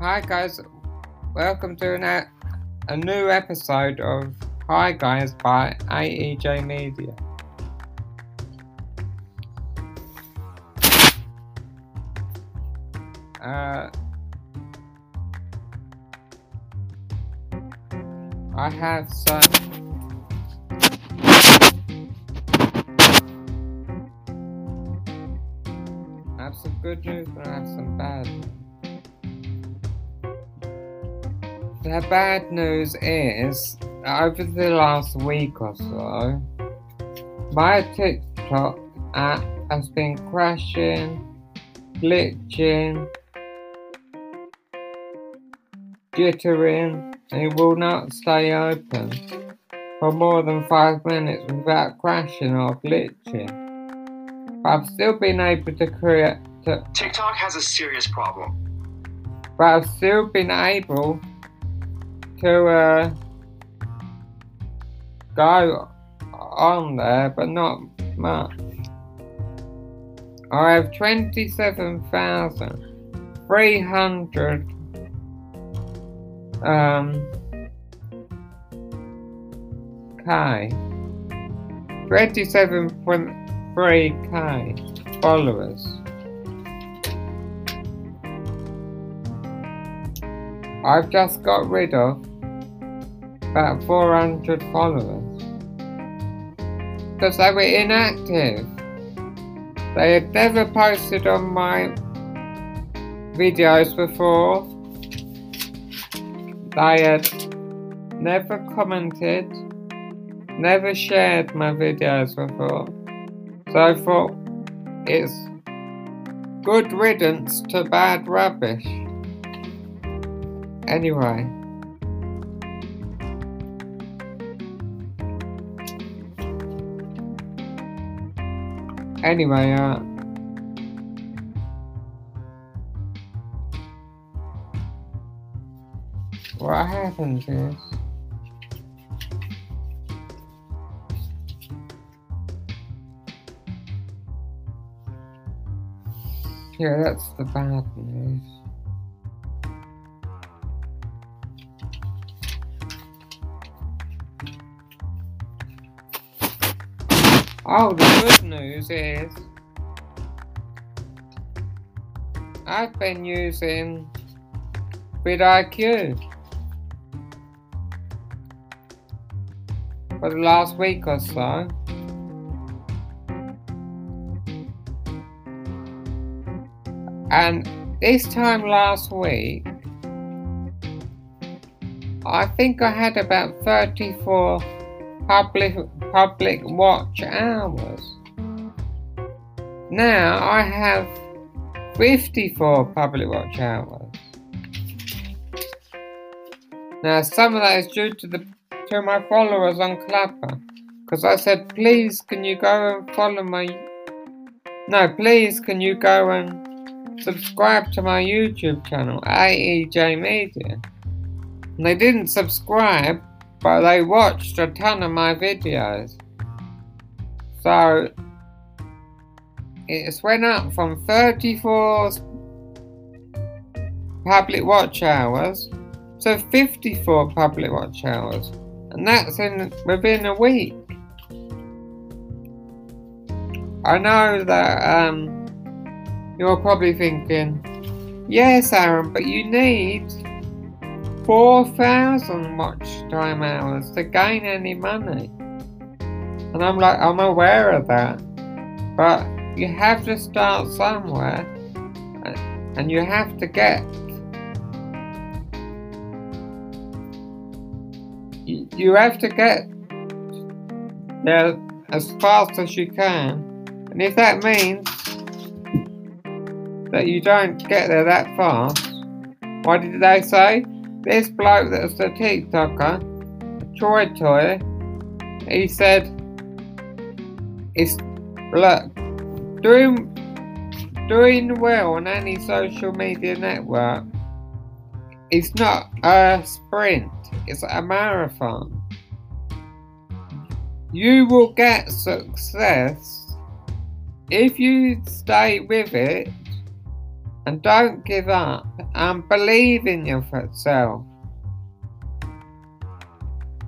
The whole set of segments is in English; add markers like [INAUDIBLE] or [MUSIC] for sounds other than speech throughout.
Hi guys, welcome to an, a, new episode of Hi Guys by AEJ Media. Uh, I have some I have some good news and I have some bad news. The bad news is, over the last week or so, my TikTok app has been crashing, glitching, jittering, and it will not stay open for more than five minutes without crashing or glitching. But I've still been able to create, to, TikTok has a serious problem. but I've still been able to uh, go on there, but not much. I have 27,300 um, K. 27.3K followers. I've just got rid of about 400 followers because they were inactive. They had never posted on my videos before. They had never commented, never shared my videos before. So I thought it's good riddance to bad rubbish. Anyway. Anyway, uh. What happens is. Yeah, that's the bad news. Oh, the good news is I've been using vidIQ for the last week or so. And this time last week, I think I had about 34 public public watch hours. Now I have 54 public watch hours. Now some of that is due to the to my followers on Clapper. Because I said, please can you go and follow my No, please can you go and subscribe to my YouTube channel, AEJ Media. And they didn't subscribe but they watched a ton of my videos. So it's went up from 34 public watch hours to 54 public watch hours, and that's in within a week. I know that um, you're probably thinking, yes, Aaron, but you need 4,000 watch time hours to gain any money. And I'm like, I'm aware of that. But you have to start somewhere. And you have to get. You have to get there as fast as you can. And if that means that you don't get there that fast, what did they say? This bloke that's a TikToker, Troy Toy, he said, "It's look doing doing well on any social media network. It's not a sprint; it's a marathon. You will get success if you stay with it And don't give up and believe in yourself.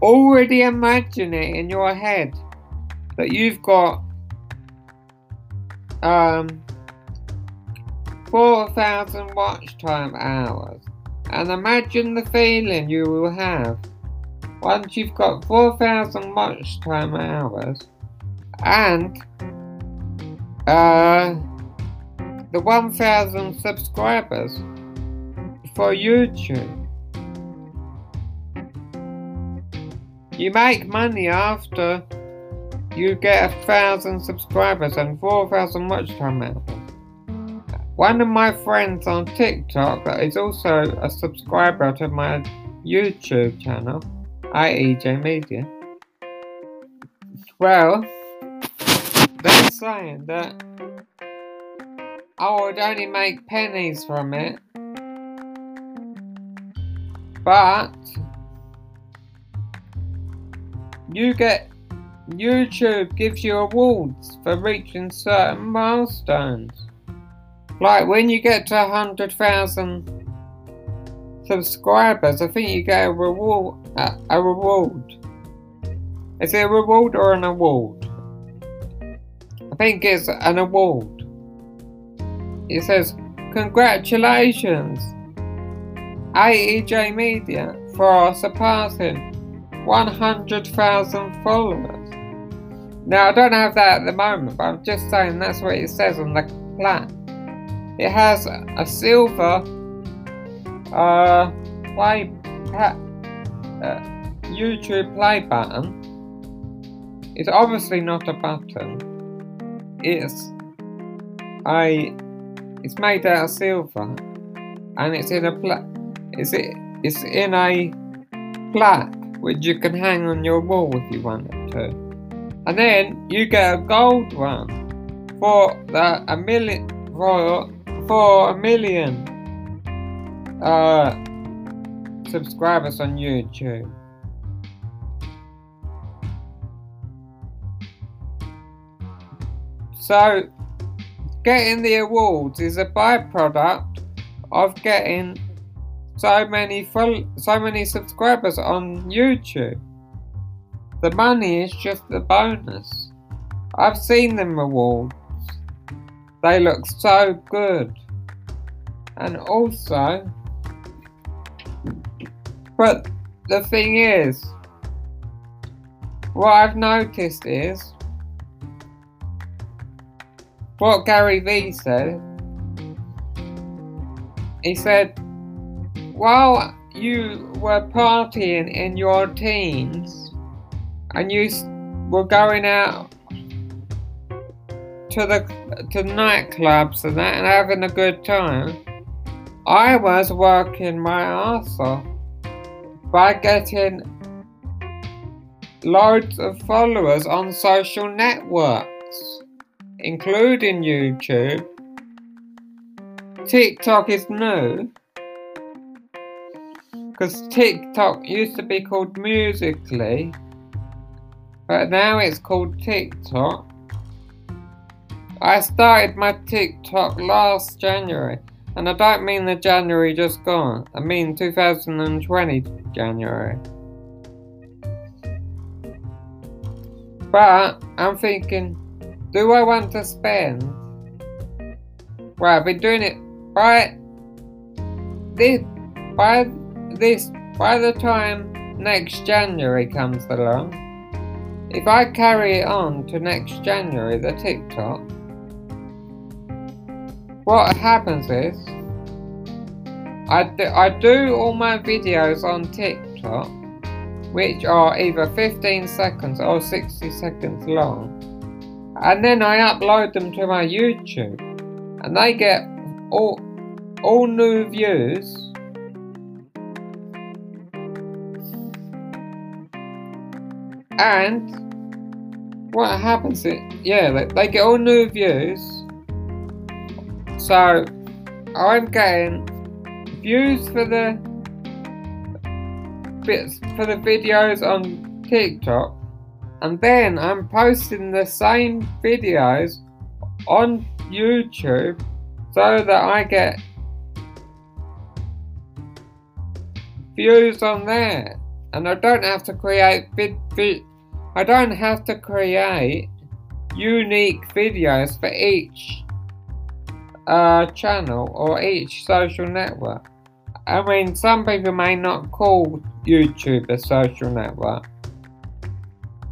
Already imagine it in your head that you've got um 4,000 watch time hours. And imagine the feeling you will have once you've got 4,000 watch time hours and uh, the 1,000 subscribers for YouTube. You make money after you get a thousand subscribers and 4,000 watch time. One of my friends on TikTok that is also a subscriber to my YouTube channel, AEJ Media. Well, they're saying that I would only make pennies from it, but you get YouTube gives you awards for reaching certain milestones. Like when you get to 100,000 subscribers, I think you get a reward. A, a reward. Is it a reward or an award? I think it's an award. It says, Congratulations, AEJ Media, for surpassing 100,000 followers. Now, I don't have that at the moment, but I'm just saying that's what it says on the plaque. It has a silver uh, play uh, YouTube play button. It's obviously not a button. It's a it's made out of silver, and it's in a pla- it's it it's in a plaque which you can hang on your wall if you wanted to. And then you get a gold one for the a million for for a million uh, subscribers on YouTube. So, getting the awards is a byproduct of getting so many full, so many subscribers on YouTube. The money is just the bonus. I've seen them awards. They look so good. And also, but the thing is, what I've noticed is, what Gary Vee said, he said, while you were partying in your teens and you were going out to the to nightclubs and that and having a good time, I was working my ass off by getting loads of followers on social networks, including YouTube. TikTok is new because TikTok used to be called Musical.ly, but now it's called TikTok. I started my TikTok last January, and I don't mean the January just gone, I mean 2020 January. But I'm thinking, do I want to spend? Well, I've been doing it by this by this by the time next January comes along. If I carry it on to next January, the TikTok, what happens is I do, I do all my videos on TikTok which are either 15 seconds or 60 seconds long and then I upload them to my YouTube. And they get all all new views. And what happens is yeah they, they get all new views. So I'm getting views for the bits for the videos on TikTok and then I'm posting the same videos on YouTube so that I get views on there and I don't have to create vid, vid I don't have to create unique videos for each uh, channel or each social network. I mean some people may not call YouTube a social network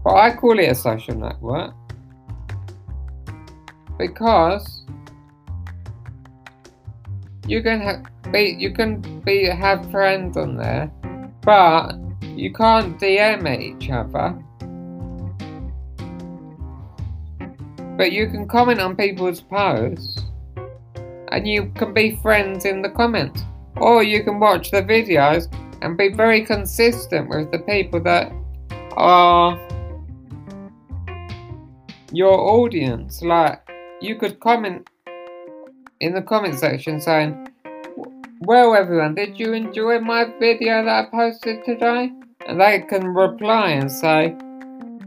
but I call it a social network because you can have be you can be have friends on there, but you can't DM each other. But you can comment on people's posts and you can be friends in the comments. Or you can watch the videos and be very consistent with the people that are your audience. Like, you could comment in the comment section saying, Well, everyone, did you enjoy my video that I posted today? And they can reply and say,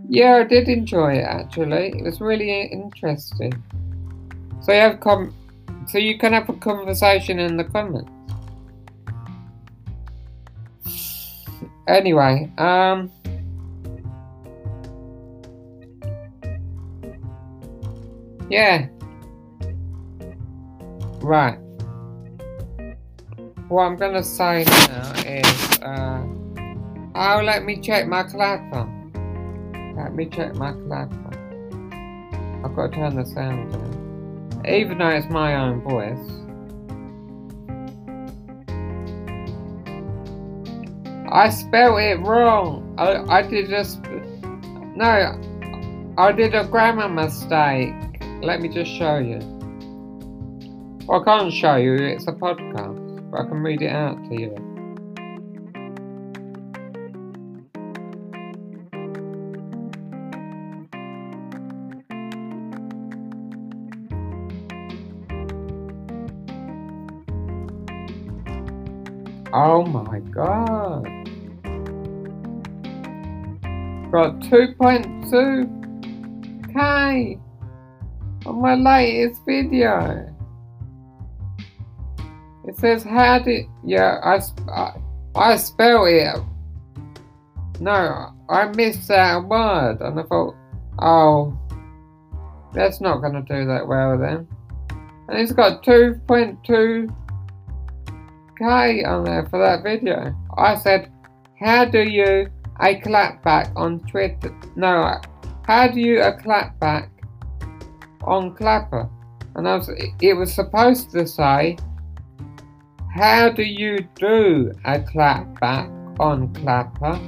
Yeah, I did enjoy it actually. It was really interesting. So you have com- so you can have a conversation in the comments. Anyway, um Yeah. Right. What I'm gonna say now is, uh, oh, let me check my clapper. Let me check my clapper. I've got to turn the sound down. Even though it's my own voice. I spelled it wrong. I, I did just, no, I did a grammar mistake. Let me just show you. Well, I can't show you, it's a podcast, but I can read it out to you. Oh my god. Got 2.2k on my latest video. It says how did yeah I I, I spell it. No, I missed that word and I thought, oh, that's not gonna do that well then. And it's got 2.2k on there for that video. I said, how do you a clapback on Twitter? No, how do you a clapback on Clapper? And I was, it was supposed to say how do you do a clapback on Clapper?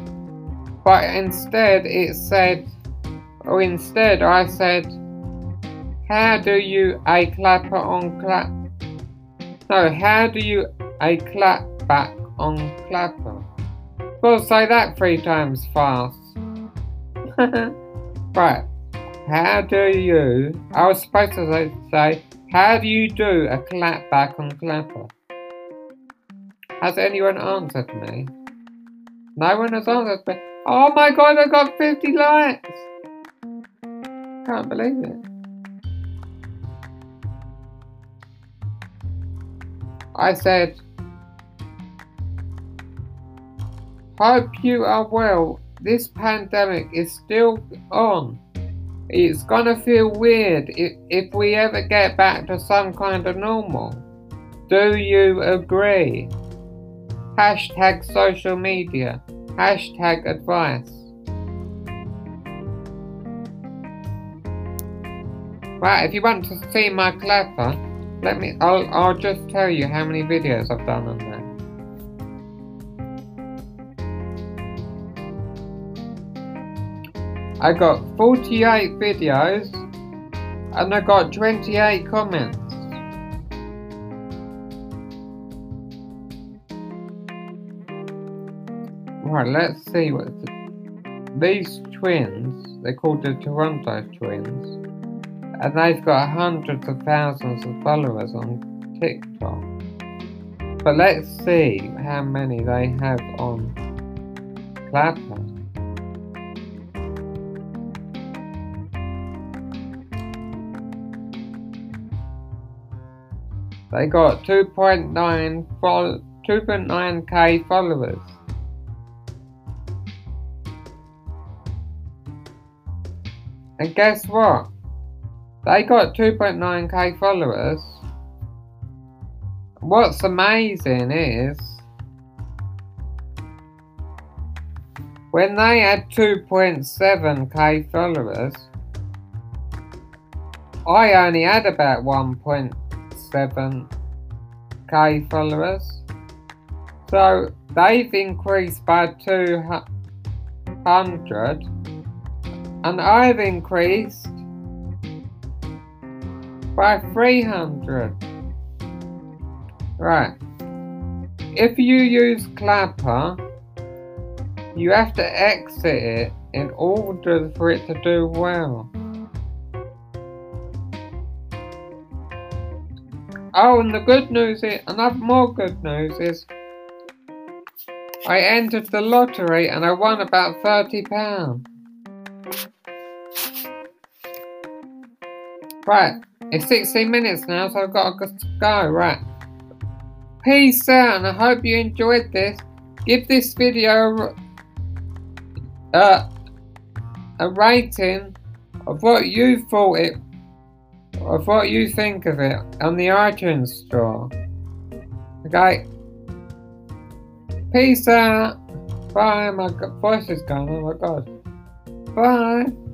But instead it said, or instead I said, how do you a clapper on clap? No, how do you a clapback on Clapper? Well, say that three times fast. [LAUGHS] right. How do you? I was supposed to say, how do you do a clap back on Clapper? Has anyone answered me? No one has answered me. Oh my god, I got 50 likes! Can't believe it. I said, Hope you are well. This pandemic is still on. It's gonna feel weird if, if we ever get back to some kind of normal. Do you agree? Hashtag social media. Hashtag advice. Right, if you want to see my clapper, let me. I'll. I'll just tell you how many videos I've done on there. I got 48 videos and I got 28 comments. Right, let's see what the, these twins, they're called the Toronto twins, and they've got hundreds of thousands of followers on TikTok. But let's see how many they have on Clapper. They got 2.9 fol- 2.9k followers. And guess what? They got 2.9k followers. What's amazing is when they had 2.7k followers, I only had about 1.2 1.7k followers. So they've increased by 200 and I've increased by 300. Right. If you use Clapper, you have to exit it in order for it to do well. Oh, and the good news is, another more good news is, I entered the lottery and I won about £30. Right, it's 16 minutes now, so I've got to go, right. Peace out, and I hope you enjoyed this. Give this video uh, a rating of what you thought it, of what you think of it on the iTunes store. Okay. Peace out. Bye. My voice is gone. Oh my god. Bye.